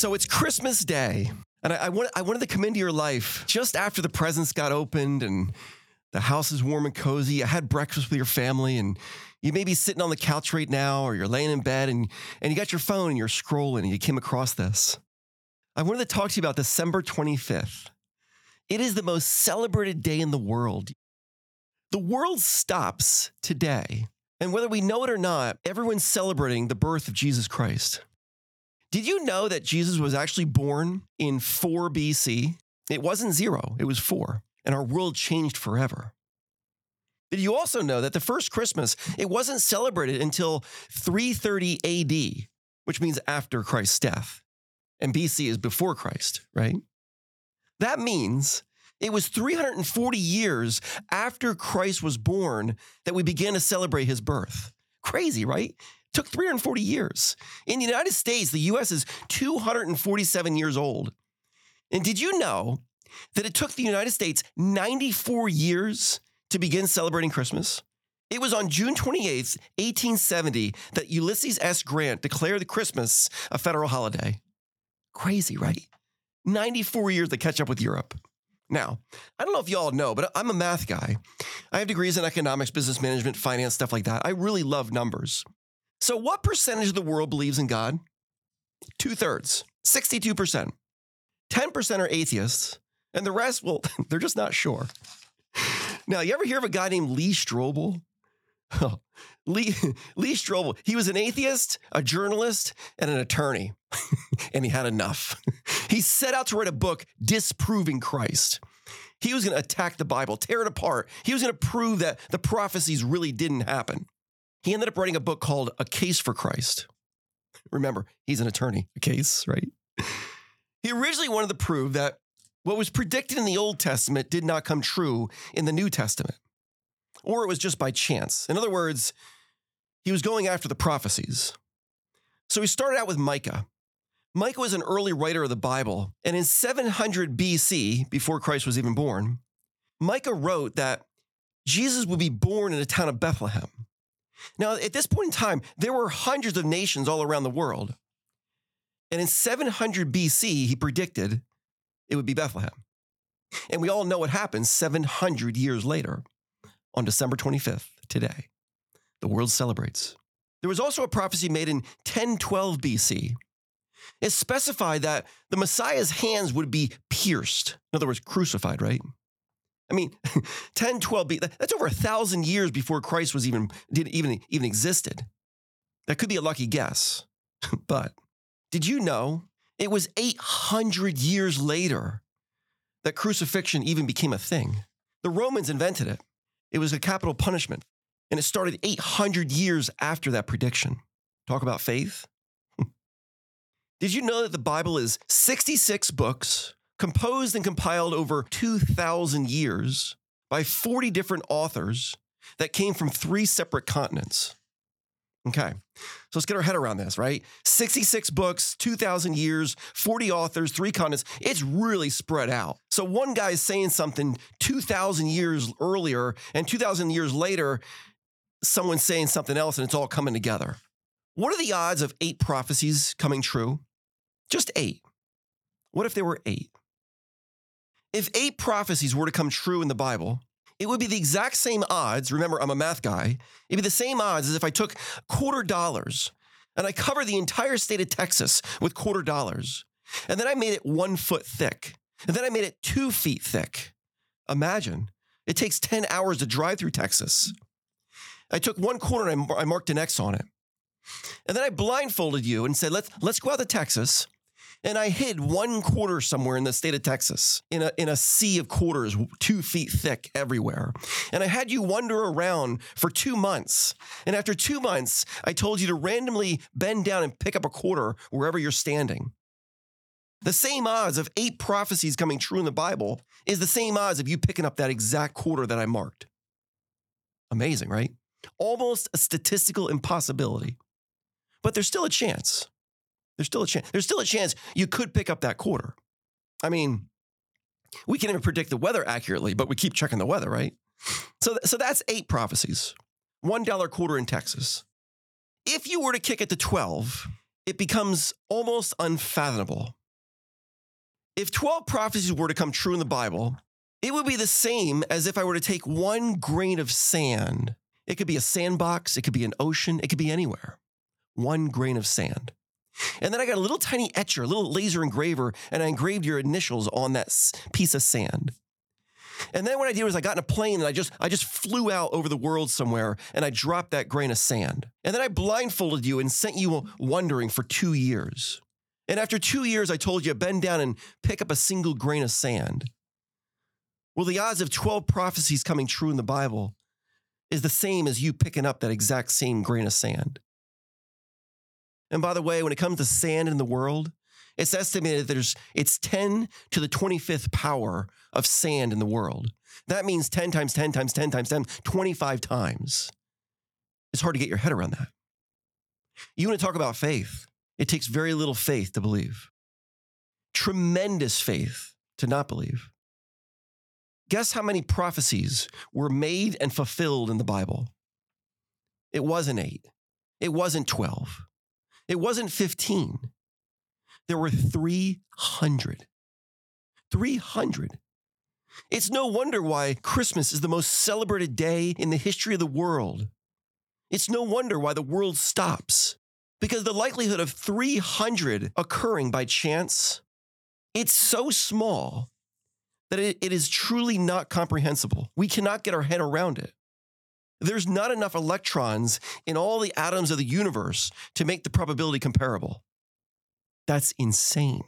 So it's Christmas Day, and I, I, want, I wanted to come into your life just after the presents got opened and the house is warm and cozy. I had breakfast with your family, and you may be sitting on the couch right now, or you're laying in bed, and, and you got your phone and you're scrolling, and you came across this. I wanted to talk to you about December 25th. It is the most celebrated day in the world. The world stops today. And whether we know it or not, everyone's celebrating the birth of Jesus Christ. Did you know that Jesus was actually born in 4 BC? It wasn't zero, it was four. And our world changed forever. Did you also know that the first Christmas, it wasn't celebrated until 330 AD, which means after Christ's death? And BC is before Christ, right? That means it was 340 years after Christ was born that we began to celebrate his birth. Crazy, right? Took 340 years. In the United States, the US is 247 years old. And did you know that it took the United States 94 years to begin celebrating Christmas? It was on June 28th, 1870, that Ulysses S. Grant declared Christmas a federal holiday. Crazy, right? 94 years to catch up with Europe. Now, I don't know if you all know, but I'm a math guy. I have degrees in economics, business management, finance, stuff like that. I really love numbers. So, what percentage of the world believes in God? Two thirds, 62%. 10% are atheists, and the rest, well, they're just not sure. Now, you ever hear of a guy named Lee Strobel? Oh, Lee, Lee Strobel, he was an atheist, a journalist, and an attorney, and he had enough. he set out to write a book disproving Christ. He was going to attack the Bible, tear it apart. He was going to prove that the prophecies really didn't happen. He ended up writing a book called A Case for Christ. Remember, he's an attorney, a case, right? He originally wanted to prove that what was predicted in the Old Testament did not come true in the New Testament, or it was just by chance. In other words, he was going after the prophecies. So he started out with Micah. Micah was an early writer of the Bible, and in 700 BC, before Christ was even born, Micah wrote that Jesus would be born in the town of Bethlehem. Now, at this point in time, there were hundreds of nations all around the world. And in 700 BC, he predicted it would be Bethlehem. And we all know what happened 700 years later on December 25th, today. The world celebrates. There was also a prophecy made in 1012 BC. It specified that the Messiah's hands would be pierced, in other words, crucified, right? I mean, 10, 12, that's over a thousand years before Christ was even, did even, even existed. That could be a lucky guess. but did you know it was 800 years later that crucifixion even became a thing? The Romans invented it. It was a capital punishment. And it started 800 years after that prediction. Talk about faith. Did you know that the Bible is 66 books, composed and compiled over 2,000 years by 40 different authors that came from three separate continents. Okay, so let's get our head around this, right? 66 books, 2,000 years, 40 authors, three continents. It's really spread out. So one guy is saying something 2,000 years earlier, and 2,000 years later, someone's saying something else, and it's all coming together. What are the odds of eight prophecies coming true? Just eight. What if there were eight? If eight prophecies were to come true in the Bible, it would be the exact same odds. Remember, I'm a math guy. It'd be the same odds as if I took quarter dollars and I covered the entire state of Texas with quarter dollars. And then I made it one foot thick. And then I made it two feet thick. Imagine it takes 10 hours to drive through Texas. I took one corner and I marked an X on it. And then I blindfolded you and said, let's, let's go out to Texas and I hid one quarter somewhere in the state of Texas in a, in a sea of quarters, two feet thick everywhere. And I had you wander around for two months. And after two months, I told you to randomly bend down and pick up a quarter wherever you're standing. The same odds of eight prophecies coming true in the Bible is the same odds of you picking up that exact quarter that I marked. Amazing, right? Almost a statistical impossibility. But there's still a chance. There's still a chance. There's still a chance you could pick up that quarter. I mean, we can't even predict the weather accurately, but we keep checking the weather, right? So, so that's eight prophecies. $1 quarter in Texas. If you were to kick it to 12, it becomes almost unfathomable. If 12 prophecies were to come true in the Bible, it would be the same as if I were to take one grain of sand. It could be a sandbox, it could be an ocean, it could be anywhere. One grain of sand. And then I got a little tiny etcher, a little laser engraver, and I engraved your initials on that piece of sand. And then what I did was I got in a plane and I just I just flew out over the world somewhere and I dropped that grain of sand. And then I blindfolded you and sent you wandering for 2 years. And after 2 years I told you bend down and pick up a single grain of sand. Well, the odds of 12 prophecies coming true in the Bible is the same as you picking up that exact same grain of sand. And by the way, when it comes to sand in the world, it's estimated that there's it's 10 to the 25th power of sand in the world. That means 10 times 10 times 10 times 10, 25 times. It's hard to get your head around that. You want to talk about faith? It takes very little faith to believe. Tremendous faith to not believe. Guess how many prophecies were made and fulfilled in the Bible? It wasn't eight. It wasn't 12. It wasn't 15 there were 300. 300. It's no wonder why Christmas is the most celebrated day in the history of the world. It's no wonder why the world stops. Because the likelihood of 300 occurring by chance, it's so small that it, it is truly not comprehensible. We cannot get our head around it. There's not enough electrons in all the atoms of the universe to make the probability comparable. That's insane.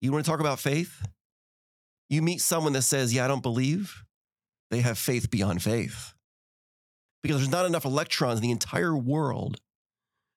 You want to talk about faith? You meet someone that says, Yeah, I don't believe. They have faith beyond faith. Because there's not enough electrons in the entire world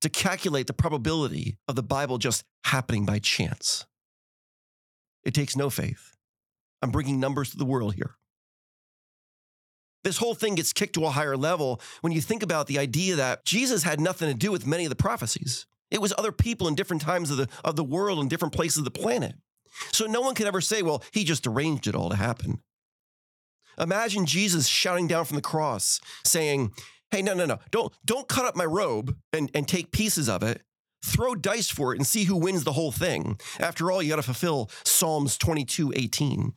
to calculate the probability of the Bible just happening by chance. It takes no faith. I'm bringing numbers to the world here. This whole thing gets kicked to a higher level when you think about the idea that Jesus had nothing to do with many of the prophecies. It was other people in different times of the, of the world and different places of the planet. So no one could ever say, well, he just arranged it all to happen. Imagine Jesus shouting down from the cross saying, Hey, no, no, no, don't, don't cut up my robe and, and take pieces of it. Throw dice for it and see who wins the whole thing. After all, you got to fulfill Psalms 22 18.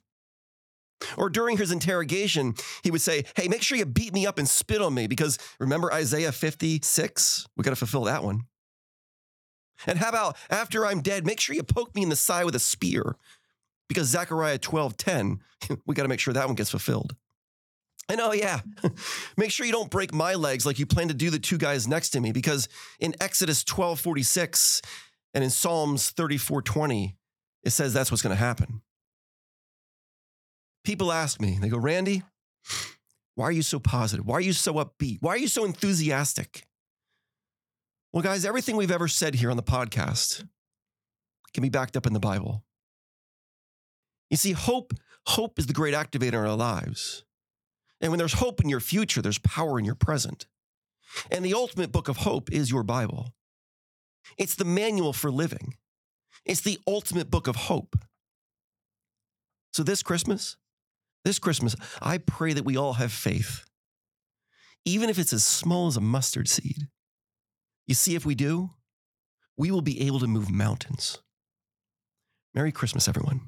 Or during his interrogation, he would say, Hey, make sure you beat me up and spit on me because remember Isaiah 56? We got to fulfill that one. And how about after I'm dead, make sure you poke me in the side with a spear. Because Zechariah 12:10, we got to make sure that one gets fulfilled. And oh yeah, make sure you don't break my legs like you plan to do the two guys next to me, because in Exodus 12:46 and in Psalms 34:20, it says that's what's going to happen. People ask me, they go, Randy, why are you so positive? Why are you so upbeat? Why are you so enthusiastic? Well, guys, everything we've ever said here on the podcast can be backed up in the Bible. You see, hope, hope is the great activator in our lives. And when there's hope in your future, there's power in your present. And the ultimate book of hope is your Bible. It's the manual for living. It's the ultimate book of hope. So this Christmas, this Christmas, I pray that we all have faith, even if it's as small as a mustard seed. You see, if we do, we will be able to move mountains. Merry Christmas, everyone.